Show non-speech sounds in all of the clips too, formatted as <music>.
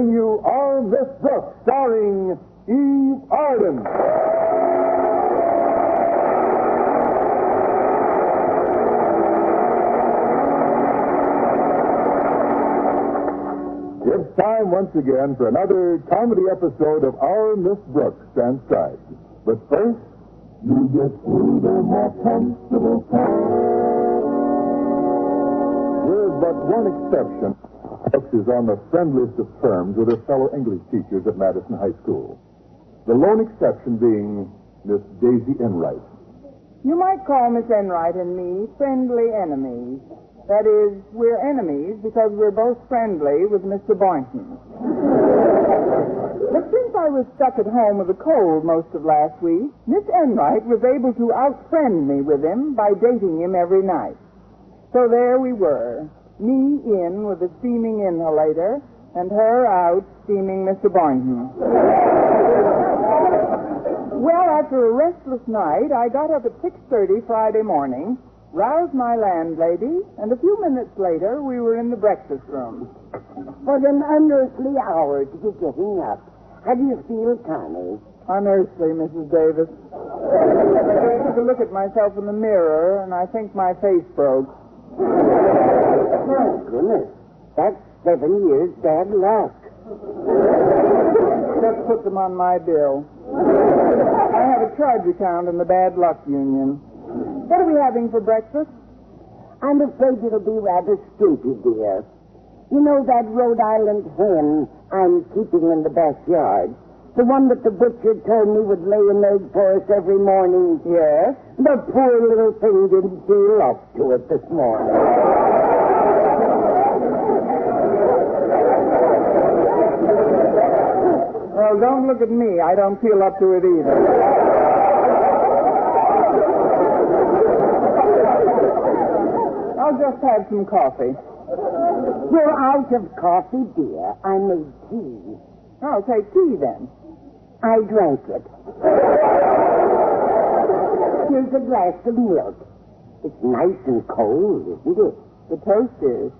bring you Our Miss Brooks, starring Eve Arden. It's time once again for another comedy episode of Our Miss Brooks transcribed. But first, you get the more comfortable. With but one exception, Brooks is on the friendliest of terms with her fellow English teachers at Madison High School. The lone exception being Miss Daisy Enright. You might call Miss Enright and me friendly enemies. That is, we're enemies because we're both friendly with Mr. Boynton. but since I was stuck at home with a cold most of last week, Miss Enright was able to outfriend me with him by dating him every night. So there we were, me in with a steaming inhalator, and her out steaming Mr. Boynton. well, after a restless night, I got up at 6.30 Friday morning, roused my landlady, and a few minutes later we were in the breakfast room. What an unearthly hour to be getting up. How do you feel, Connie? Unearthly, Mrs. Davis. I took a look at myself in the mirror, and I think my face broke. My goodness. That's seven years bad luck. Just put them on my bill. I have a charge account in the bad luck union. What are we having for breakfast? I'm afraid it'll be rather skimpy, dear. You know that Rhode Island hen I'm keeping in the backyard? The one that the butcher told me would lay an egg for us every morning? Yes. The poor little thing didn't feel up to it this morning. Well, don't look at me. I don't feel up to it either. I'll just have some coffee. You're out of coffee, dear. I made tea. I'll take tea then. I drank it. Here's a glass of milk. It's nice and cold, isn't it? The toast is.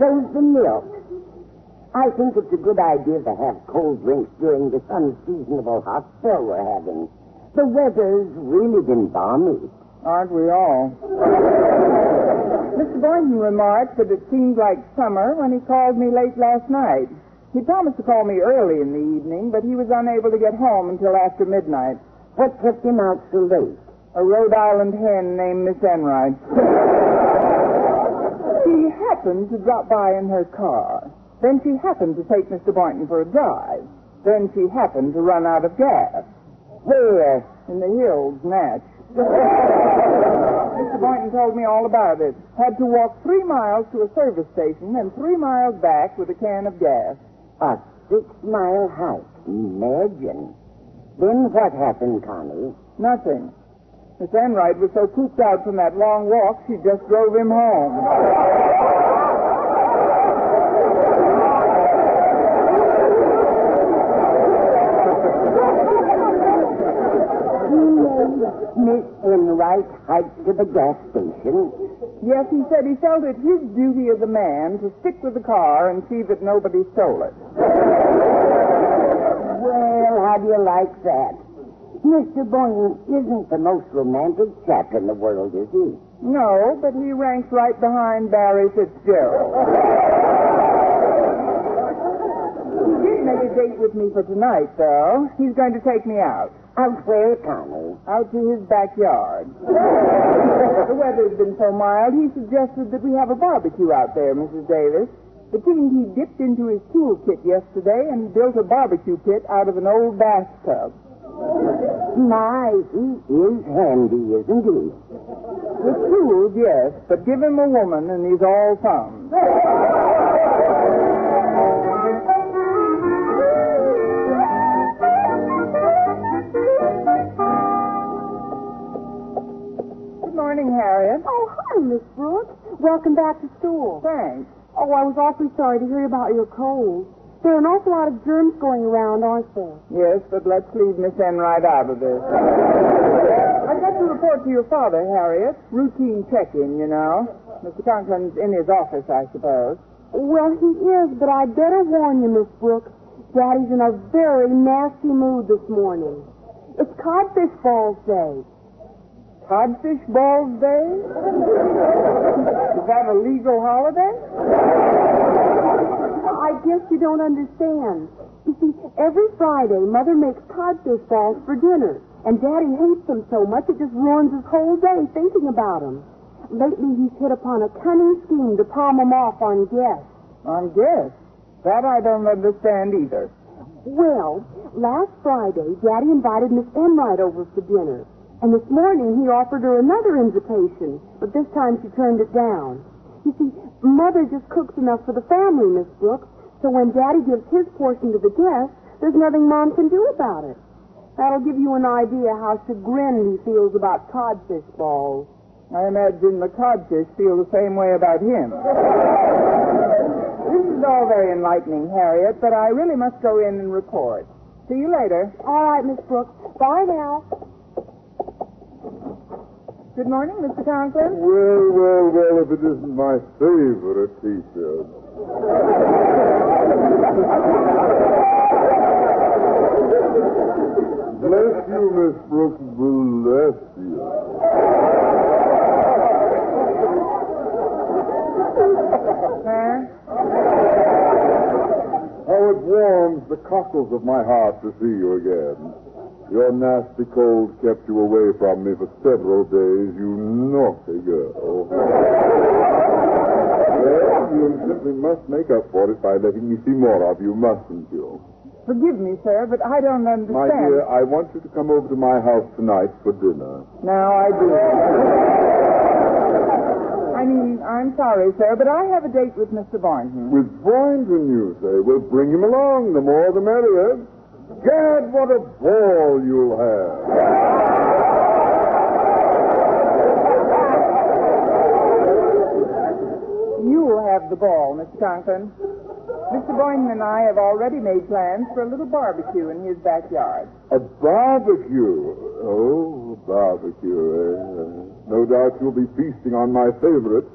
So's the milk. I think it's a good idea to have cold drinks during this unseasonable hot spell we're having. The weather's really been balmy. Aren't we all? Mr. Boynton remarked that it seemed like summer when he called me late last night. He promised to call me early in the evening, but he was unable to get home until after midnight. What kept him out so late? A Rhode Island hen named Miss Enright. <laughs> she happened to drop by in her car. Then she happened to take Mr. Boynton for a drive. Then she happened to run out of gas. Where? In the hills, Natch. <laughs> Mr. Boynton told me all about it. Had to walk three miles to a service station and three miles back with a can of gas. A six-mile hike. Imagine. Then what happened, Connie? Nothing. Miss Enright was so pooped out from that long walk, she just drove him home. <laughs> Miss Enright hiked to the gas station. Yes, he said he felt it his duty as a man to stick with the car and see that nobody stole it. Well, how do you like that? Mr. Boynton isn't the most romantic chap in the world, is he? No, but he ranks right behind Barry Fitzgerald. he did make a date with me for tonight, though. He's going to take me out. Out where, Connie? Out to his backyard. <laughs> the weather's been so mild, he suggested that we have a barbecue out there, Mrs. Davis. It seems he dipped into his toolkit yesterday and built a barbecue pit out of an old bathtub. My, he is handy, isn't he? With tools, yes, but give him a woman and he's all thumbs. <laughs> morning, Harriet. Oh, hi, Miss Brooks. Welcome back to school. Thanks. Oh, I was awfully sorry to hear about your cold. There are an awful lot of germs going around, aren't there? Yes, but let's leave Miss Enright out of this. I've got to report to your father, Harriet. Routine check-in, you know. Mr. Conklin's in his office, I suppose. Well, he is, but I'd better warn you, Miss Brooks. Daddy's in a very nasty mood this morning. It's Codfish Balls Day. Codfish Balls Day? Is that a legal holiday? I guess you don't understand. You <laughs> see, every Friday, Mother makes codfish balls for dinner, and Daddy hates them so much it just ruins his whole day thinking about them. Lately, he's hit upon a cunning scheme to palm them off on guests. On guests. That I don't understand either. Well, last Friday, Daddy invited Miss Enright over for dinner, and this morning he offered her another invitation, but this time she turned it down. You see, Mother just cooks enough for the family, Miss Brooks, so when Daddy gives his portion to the guests, there's nothing Mom can do about it. That'll give you an idea how chagrined he feels about codfish balls. I imagine the codfish feel the same way about him. this is all very enlightening, Harriet, but I really must go in and report. See you later. All right, Miss Brooks. Bye now. Good morning, Mr. Conklin. Well, well, well, if it isn't my favorite T-shirt. Bless you, Miss Brooks. Bless you. Sir? How it warms the cockles of my heart to see you again. Your nasty cold kept you away from me for several days, you naughty girl. well, you simply must make up for it by letting me see more of you, mustn't you? Forgive me, sir, but I don't understand. My dear, I want you to come over to my house tonight for dinner. Now I do. I mean, I'm sorry, sir, but I have a date with Mr. Boynton. With Boynton, you say? Well, bring him along. The more the merrier. Gad, what a ball you'll have. You'll have the ball, Mr. Conklin. Mr. Boynton and I have already made plans for a little barbecue in his backyard. A barbecue. Oh, a barbecue. Eh? No doubt you'll be feasting on my favorite,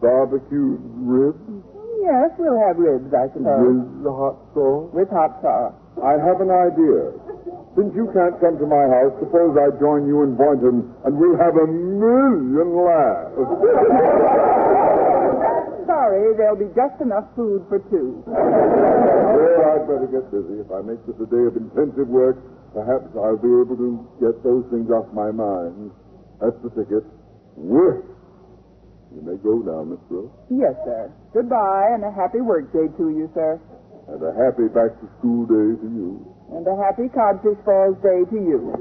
barbecued ribs Yes, we'll have ribs, I suppose. with the hot sauce. With hot sauce. I have an idea. Since you can't come to my house, suppose I join you in Boynton and we'll have a million laughs. <laughs> Sorry, there'll be just enough food for two. well, I'd better get busy. If I make this a day of intensive work, perhaps I'll be able to get those things off my mind. That's the ticket. Whiff! You may go now, Miss Brooks. Yes, sir. Goodbye, and a happy workday to you, sir. And a happy back-to-school day to you. And a happy Codfish Balls Day to you.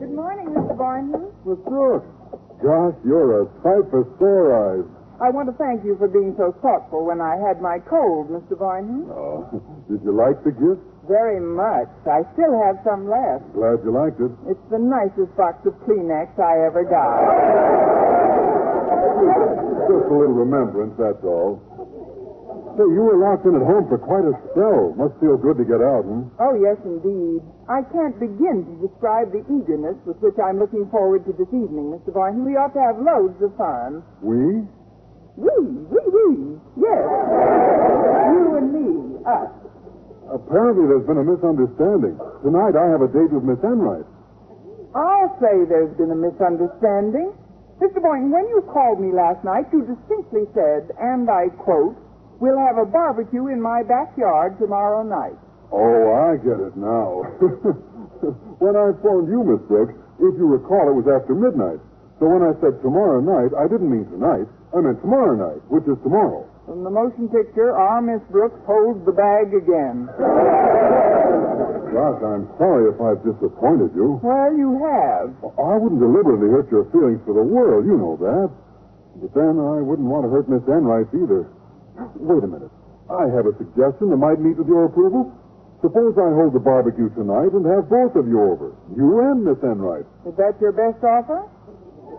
Good morning, Mr. Boynton. Miss Brooks. Gosh, you're a sight for sore eyes. I want to thank you for being so thoughtful when I had my cold, Mr. Boynton. Oh, did you like the gift? Very much. I still have some left. Glad you liked it. It's the nicest box of Kleenex I ever got. Just a little remembrance, that's all. Say, you were locked in at home for quite a spell. Must feel good to get out, hmm? Oh, yes, indeed. I can't begin to describe the eagerness with which I'm looking forward to this evening, Mr. Boynton. We ought to have loads of fun. We? We, we, we. Yes. You and me, us. Apparently there's been a misunderstanding. Tonight I have a date with Miss Enright. I'll say there's been a misunderstanding. Mr. Boynton, when you called me last night, you distinctly said, and I quote, We'll have a barbecue in my backyard tomorrow night. Oh, I get it now. <laughs> when I phoned you, Miss Brooks, if you recall, it was after midnight. So when I said tomorrow night, I didn't mean tonight. I meant tomorrow night, which is tomorrow. From the motion picture, our Miss Brooks holds the bag again. Gosh, I'm sorry if I've disappointed you. Well, you have. I wouldn't deliberately hurt your feelings for the world, you know that. But then I wouldn't want to hurt Miss Enright either. Wait a minute. I have a suggestion that might meet with your approval. Suppose I hold the barbecue tonight and have both of you over. You and Miss Enright. Is that your best offer?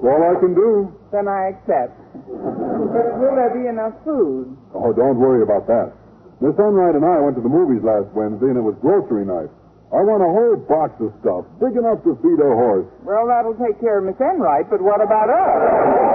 All I can do. Then I accept. But will there be enough food? Oh, don't worry about that. Miss Enright and I went to the movies last Wednesday, and it was grocery night. I want a whole box of stuff, big enough to feed a horse. Well, that'll take care of Miss Enright, but what about us?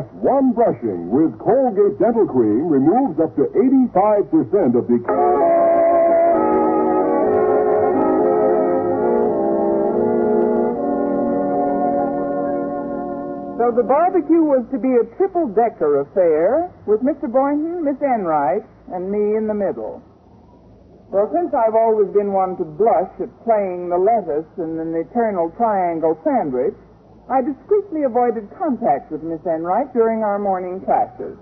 Just one brushing with Colgate Dental Cream removes up to 85% of the. So the barbecue was to be a triple decker affair with Mr. Boynton, Miss Enright, and me in the middle. Well, since I've always been one to blush at playing the lettuce in an eternal triangle sandwich, I discreetly avoided contact with Miss Enright during our morning classes.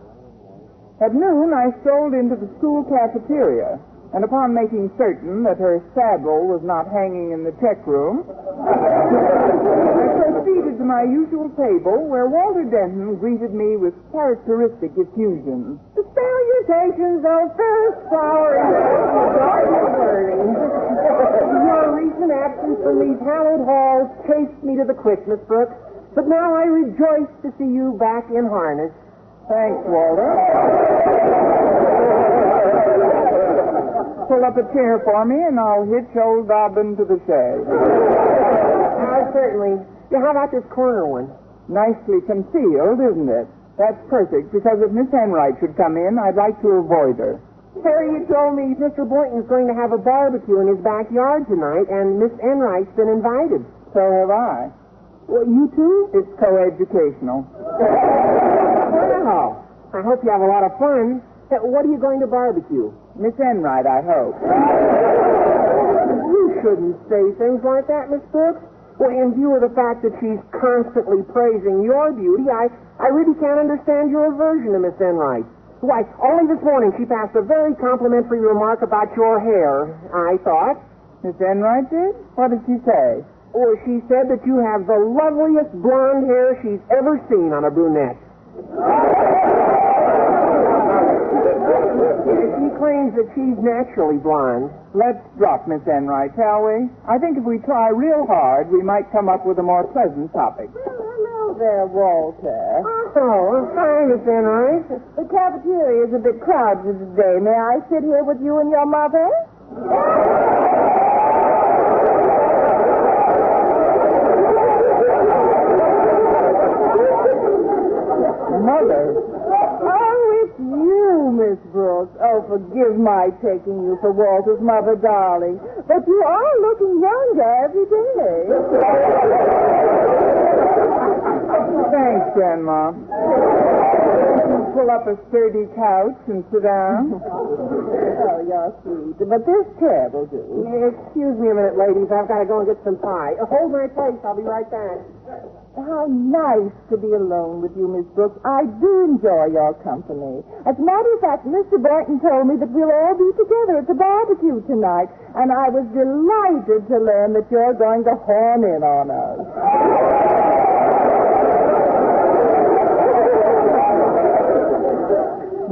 At noon, I strolled into the school cafeteria, and upon making certain that her saddle was not hanging in the check room, I proceeded to my usual table where Walter Denton greeted me with characteristic effusion. The salutations of first flower in the garden of learning. Your recent absence from these hallowed halls chased me to the quick, Miss Brooks. But now I rejoice to see you back in harness. Thanks, Walter. Pull up a chair for me, and I'll hitch old Dobbin to the shed. Uh, certainly. Yeah, how about this corner one? Nicely concealed, isn't it? That's perfect, because if Miss Enright should come in, I'd like to avoid her. Harry, you told me Mr. Boynton's going to have a barbecue in his backyard tonight, and Miss Enright's been invited. So have I. Well, you too? It's coeducational. Wow. I hope you have a lot of fun. What are you going to barbecue? Miss Enright, I hope. You shouldn't say things like that, Miss Brooks. Well, in view of the fact that she's constantly praising your beauty, I, I really can't understand your aversion to Miss Enright. Why, only this morning she passed a very complimentary remark about your hair, I thought. Miss Enright did? What did she say? Or she said that you have the loveliest blonde hair she's ever seen on a brunette. She claims that she's naturally blonde. Let's drop Miss Enright, shall we? I think if we try real hard, we might come up with a more pleasant topic. Well, hello there, Walter. Oh, Oh, hi, Miss Enright. The cafeteria is a bit crowded today. May I sit here with you and your mother? Mother, Oh, it's you, Miss Brooks. Oh, forgive my taking you for Walter's mother, darling. But you are looking younger every day. Thanks, Grandma. Pull up a sturdy couch and sit down. <laughs> Oh, you're sweet. But this chair will do. Excuse me a minute, ladies. I've got to go and get some pie. Uh, hold my place. I'll be right back. How nice to be alone with you, Miss Brooks. I do enjoy your company. As a matter of fact, Mr. Boynton told me that we'll all be together at the barbecue tonight, and I was delighted to learn that you're going to horn in on us.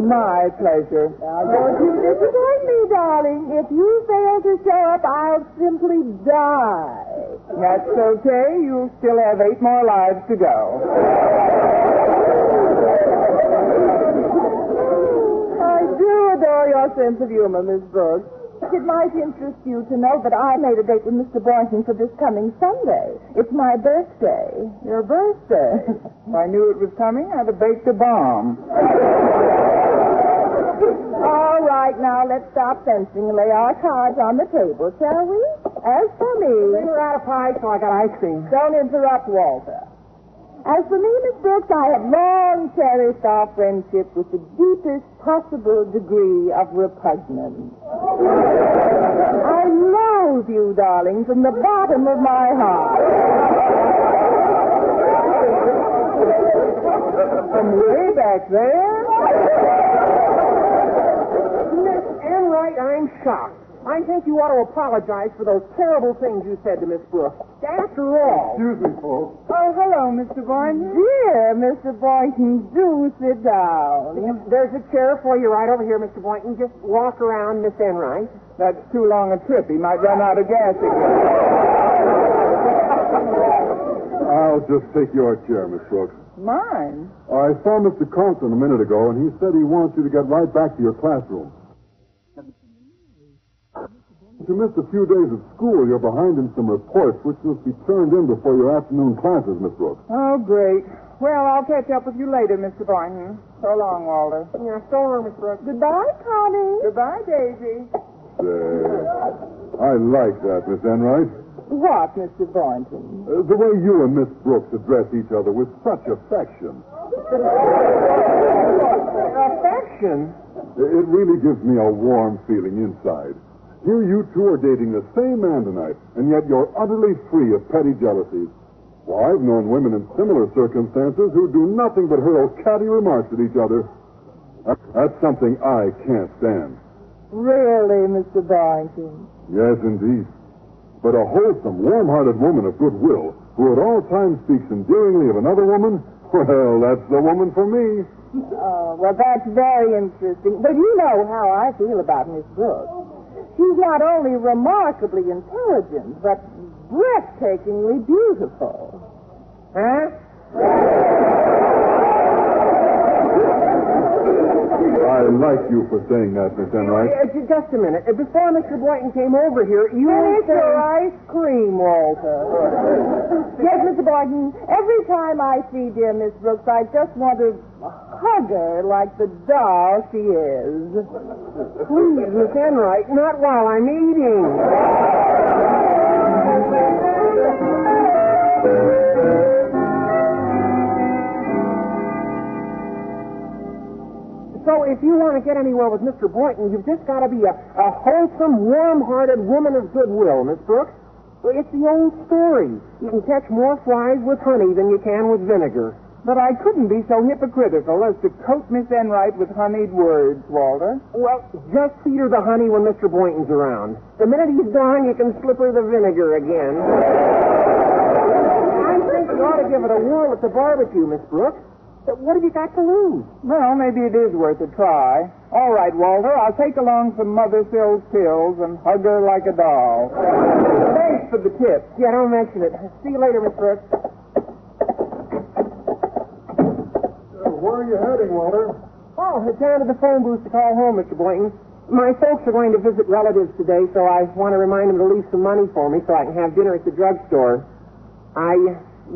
My pleasure. Don't you disappoint me, darling. If you fail to show up, I'll simply die. That's okay. You'll still have eight more lives to go. I do adore your sense of humor, Miss Brooks. It might interest you to know that I made a date with Mr. Boynton for this coming Sunday. It's my birthday. Your birthday. If <laughs> I knew it was coming, I'd have baked a bomb. Right, now let's stop fencing and lay our cards on the table, shall we? As for me. We were out of pie, so I got ice cream. don't interrupt Walter. As for me, Miss Brooks, I have long cherished our friendship with the deepest possible degree of repugnance. I loathe you, darling, from the bottom of my heart. From way back there? Miss I'm shocked. I think you ought to apologize for those terrible things you said to Miss Brooks. After all, Excuse me, folks. Oh, hello, Hello, Mr. Boynton. Dear Mr. Boynton, do sit down. There's a chair for you right over here, Mr. Boynton. Just walk around Miss Enright. That's too long a trip. He might run out of gas again. <laughs> I'll just take your chair, Miss Brooks. Mine? I saw Mr. Conklin a minute ago, and he said he wants you to get right back to your classroom. You missed a few days of school. You're behind in some reports, which must be turned in before your afternoon classes, Miss Brooks. Oh, great. Well, I'll catch up with you later, Mr. Boynton. So long, Walter. Yeah, so long, Miss Brooks. Goodbye, Connie. Goodbye, Daisy. Say, I like that, Miss Enright. What, Mr. Boynton? Uh, the way you and Miss Brooks address each other with such affection. Affection? It really gives me a warm feeling inside. Here you two are dating the same man tonight, and yet you're utterly free of petty jealousies. Well, I've known women in similar circumstances who do nothing but hurl catty remarks at each other. That's something I can't stand. Really, Mr. Boynton? Yes, indeed. But a wholesome, warm-hearted woman of goodwill, who at all times speaks endearingly of another woman, <laughs> well, that's the woman for me. Oh, well, that's very interesting. But you know how I feel about Miss Brooks. She's not only remarkably intelligent, but breathtakingly beautiful. Huh? I like you for saying that, Miss Enright. Uh, ju- just a minute. Uh, Before Mr. Boynton came over here, you were Finish your ice cream, Walter. yes, Mr. Boynton. Every time I see dear Miss Brooks, I just want to hug her like the doll she is. Please, Miss Enright, not while I'm eating. To get anywhere with Mr. Boynton, you've just got to be a, a wholesome, warm-hearted woman of goodwill, Miss Brooks. It's the old story. You can catch more flies with honey than you can with vinegar. But I couldn't be so hypocritical as to coat Miss Enright with honeyed words, Walter. Well, just feed her the honey when Mr. Boynton's around. The minute he's gone, you can slip her the vinegar again. I think you ought to give it a whirl at the barbecue, Miss Brooks. But what have you got to lose? Well, maybe it is worth a try. All right, Walter, I'll take along some Mothersill's pills and hug her like a doll. Thanks for the tip. Yeah, don't mention it. See you later, Miss Brooks. where are you heading, Walter? Oh, it's down to the phone booth to call home, Mr. Boynton. My folks are going to visit relatives today, so I want to remind them to leave some money for me so I can have dinner at the drugstore. I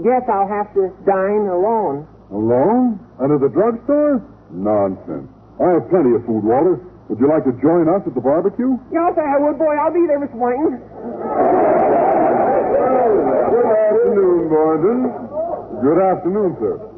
guess I'll have to dine alone. Alone? Under the drugstore? Nonsense. I have plenty of food, Walter. Would you like to join us at the barbecue? Yes, I'll would, boy. I'll be there, Mr. Boynton. Good afternoon, Boynton. Good afternoon, sir.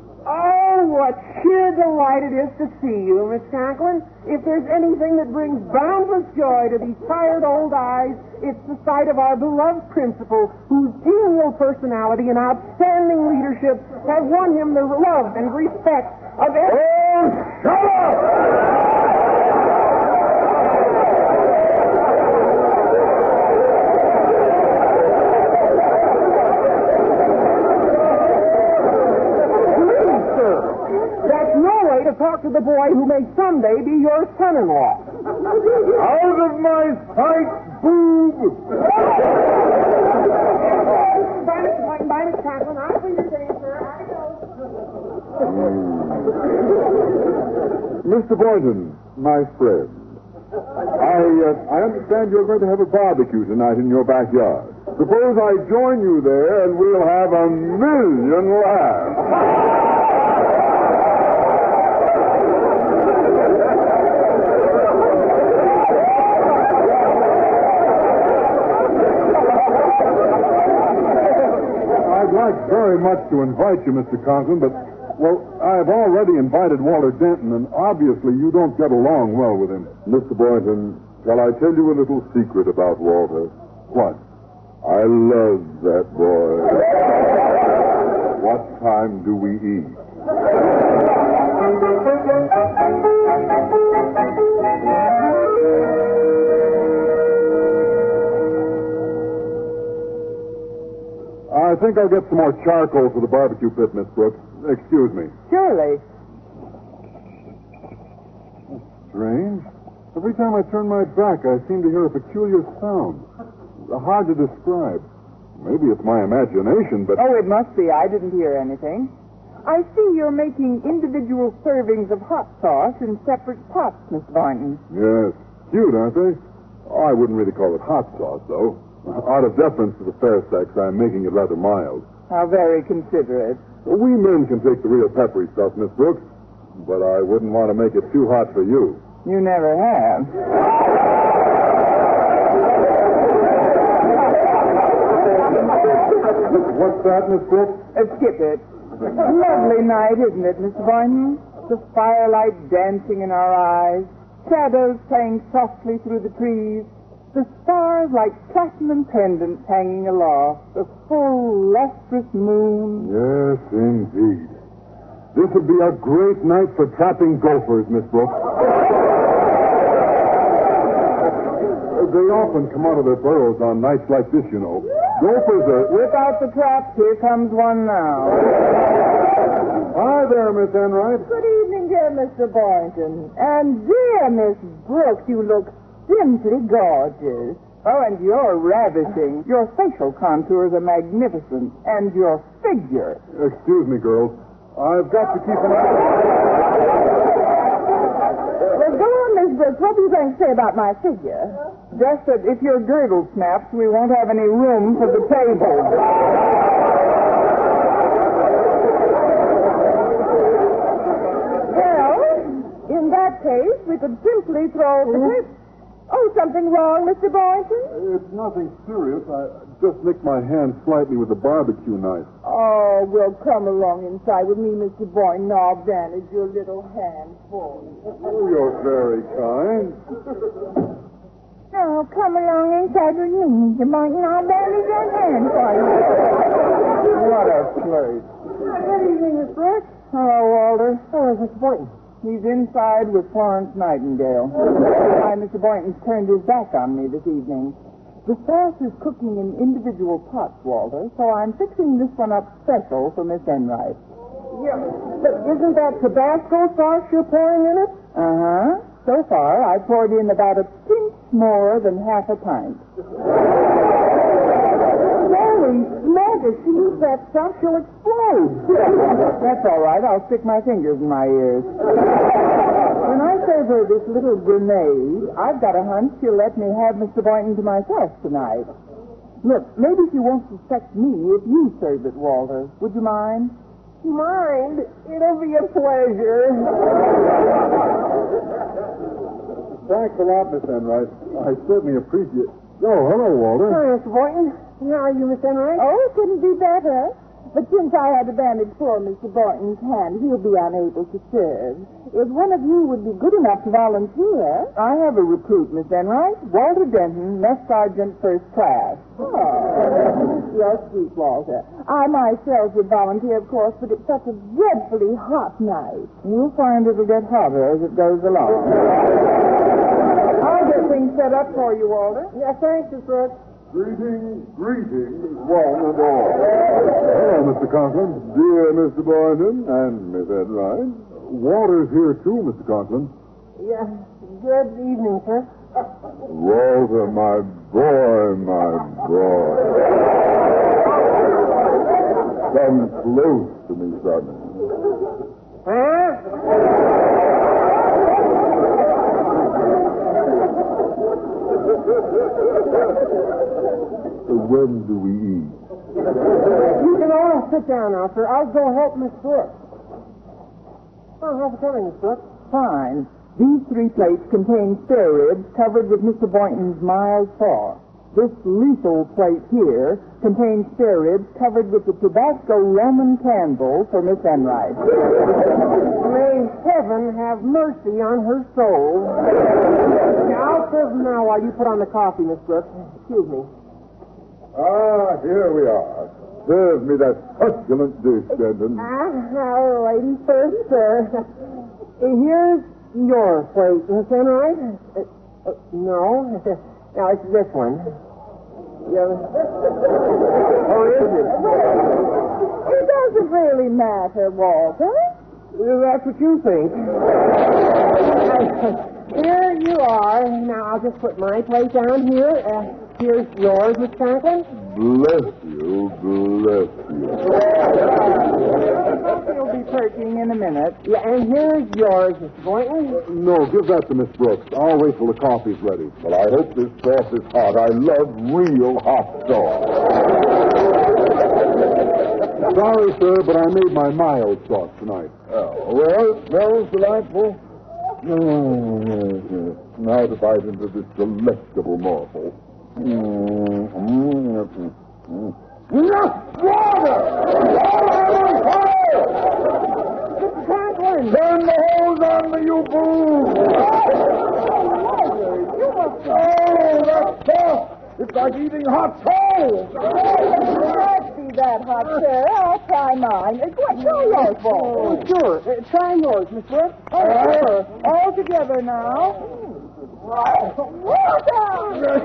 What sheer delight it is to see you, Miss Conklin. If there's anything that brings boundless joy to these tired old eyes, it's the sight of our beloved principal, whose genial personality and outstanding leadership have won him the love and respect of every... Oh, shut up! Please, sir. That's no way to talk to the boy who may someday be your son-in-law. Out of my sight, boob! Mr. Boynton. Bye, Miss Conklin. I'll see you soon, sir. I go. Mr. Boynton, my friend, I, uh, I understand you're going to have a barbecue tonight in your backyard. Suppose I join you there and we'll have a million laughs. I'd like very much to invite you, Mr. Conklin, but, well, I've already invited Walter Denton, and obviously you don't get along well with him. Mr. Boynton, shall I tell you a little secret about Walter? What? I love that boy. what time do we eat? I think I'll get some more charcoal for the barbecue pit, Miss Brooks. Excuse me. Surely. Strange. Every time I turn my back, I seem to hear a peculiar sound. Hard to describe. Maybe it's my imagination, but Oh, it must be. I didn't hear anything. I see you're making individual servings of hot sauce in separate pots, Miss Boynton. yes, cute, aren't they? Oh, I wouldn't really call it hot sauce, though. Out of deference to the fair sex, I'm making it rather mild. How very considerate. We men can take the real peppery stuff, Miss Brooks, but I wouldn't want to make it too hot for you. You never have. What's that, Miss Brooks? Uh, skip it. Lovely night, isn't it, Mr. Boynton? The firelight dancing in our eyes, shadows playing softly through the trees, the stars like platinum pendants hanging aloft, the full, lustrous moon. Yes, indeed. This would be a great night for trapping gophers, Miss Brooks. Uh, they often come out of their burrows on nights like this, you know. Gophers are. Whip out the traps. Here comes one now. Hi there, Miss Enright. Good evening, dear Mr. Boynton. And dear Miss Brooks, you look simply gorgeous. Oh, and you're ravishing. Your facial contours are magnificent. And your figure. Excuse me, girls. I've got to keep an eye. Well, go on, Miss Brooks. What are you going to say about my figure? Just that if your girdle snaps, we won't have any room for the table. Well, in that case, we could simply throw the mm-hmm. table. Oh, something wrong, Mr. Boynton? It's nothing serious. I just nicked my hand slightly with a barbecue knife. Oh, well, come along inside with me, Mr. Boynton. I'll bandage your little hand for you. Oh, you're very kind. <laughs> Oh, come along inside with me, Mr. Boynton. I'll bandage your hand for you. What a flirt. Good evening, Miss Brooks. Hello, Walter. Oh, Mr. Boynton. He's inside with Florence Nightingale. That's why, Mr. Boynton's turned his back on me this evening. The sauce is cooking in individual pots, Walter, so I'm fixing this one up special for Miss Enright. Yeah, but isn't that Tabasco sauce you're pouring in it? Uh-huh. So far, I poured in about a pinch more than half a pint. Holy smoke, if she eats that stuff, she'll explode. <laughs> That's all right. I'll stick my fingers in my ears. <laughs> When I serve her this little grenade, I've got a hunch she'll let me have Mr. Boynton to myself tonight. Look, maybe she won't suspect me if you serve it, Walter. Would you mind? Mind, it'll be a pleasure. Thanks a lot, Miss Enright. I certainly appreciate. Oh, hello, Walter. Hi, Mr. Boynton. How are you, Miss Enright? Oh, it couldn't be better. But since I had to bandage poor Mr. Boynton's hand, he'll be unable to serve. If one of you would be good enough to volunteer. I have a recruit, Miss Enright. Walter Denton, Mess Sergeant First Class. Oh, you're sweet, Walter. I myself would volunteer, of course, but it's such a dreadfully hot night. You'll find it'll get hotter as it goes along. <laughs> I'll get things set up for you, Walter. Yeah, thanks, Miss Brooks. Greetings, greetings, one and all. Hello, Mr. Conklin. Dear Mr. Boynton and Miss Enright. Walter's here, too, Mr. Conklin. Yes. good evening, sir. Walter, my boy, my boy. Come close to me, son. Huh? When do we eat? You can all sit down now, sir. I'll go help Miss Brooks. Oh, how's it coming, Miss Brooks? Fine. These three plates contain spare ribs covered with Mr. Boynton's mild sauce. This lethal plate here contains spare ribs covered with the Tabasco Roman candle for Miss Enright. May heaven have mercy on her soul. Now, serve now while you put on the coffee, Miss Brooks. Excuse me. Ah, here we are. Serve me that succulent dish, Denton. Ah, ladies first, sir. Here's your plate, Miss Enright. Uh, uh, no. <laughs> now, it's this one. Yeah. <laughs> Oh, is it? It doesn't really matter, Walter. Well, that's what you think. <laughs> Here you are. Now, I'll just put my plate down here. Uh, here's yours, Miss Conklin. Bless you, bless you. He'll be perking in a minute. Yeah, and here's yours, Mr. Boynton. No, give that to Miss Brooks. I'll wait till the coffee's ready. But I hope this sauce is hot. I love real hot sauce. Sorry, sir, but I made my mild sauce tonight. Oh, well, it smells delightful. Yes, <laughs> yes. Now to bite into this delectable morsel. Mm, mm, mm. Water! Turn the hose on! Oh, that's tough! It's like eating hot! It can't be that hot, sir. I'll try mine. Uh, yours. Oh, sure. Uh, try yours, Miss Brooks. Oh, sure. All together now. Walter!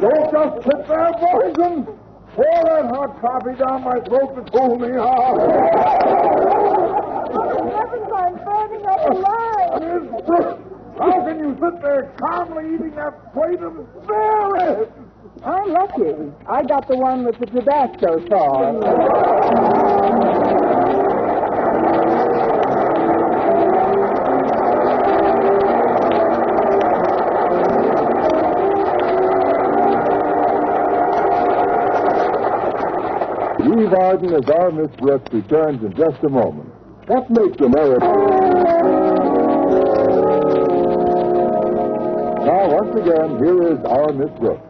Don't just sit there, Boynton! Pour that hot coffee down my throat to cool me off! Heavens, I'm burning up alive. How can you sit there calmly eating that plate of berries? I'm lucky. I got the one with the Tabasco sauce. Eve Arden as our Miss Brooks returns in just a moment. What makes America... Now, once again, here is our Miss Brooks.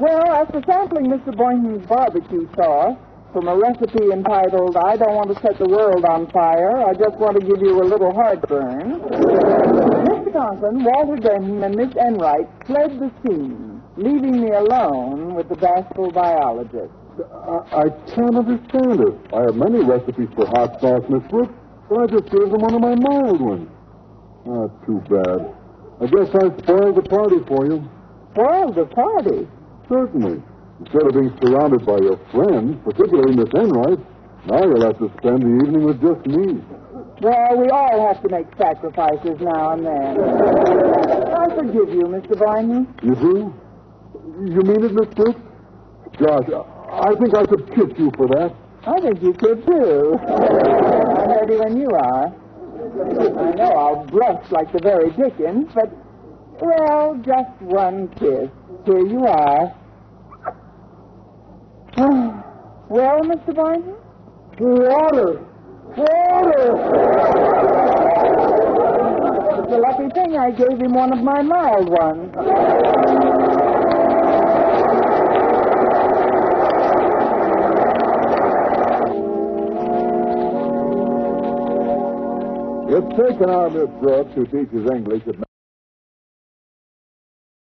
Well, after sampling Mr. Boynton's barbecue sauce from a recipe entitled I Don't Want to Set the World on Fire, I just want to give you a little heartburn. Mr. Conklin, Walter Denton, and Miss Enright fled the scene, leaving me alone with the bashful biologist. I, I can't understand it. I have many recipes for hot sauce, Miss Brooks, but I just gave them one of my mild ones. Ah, too bad. I guess I spoiled the party for you. Spoiled the party. Certainly. Instead of being surrounded by your friends, particularly Miss Enright, now you'll have to spend the evening with just me. Well, we all have to make sacrifices now and then. I forgive you, Mr. Boynton. You do? You mean it, Miss Brooks? Gosh, I think I could kiss you for that. I think you could, too. I'm ready when you are. I know I'll blush like the very Dickens, but, well, just one kiss. Here you are. <sighs> well, Mr. Boynton? Water! Water! It's a lucky thing I gave him one of my mild ones. It's taken our Miss Brooks, who teaches English at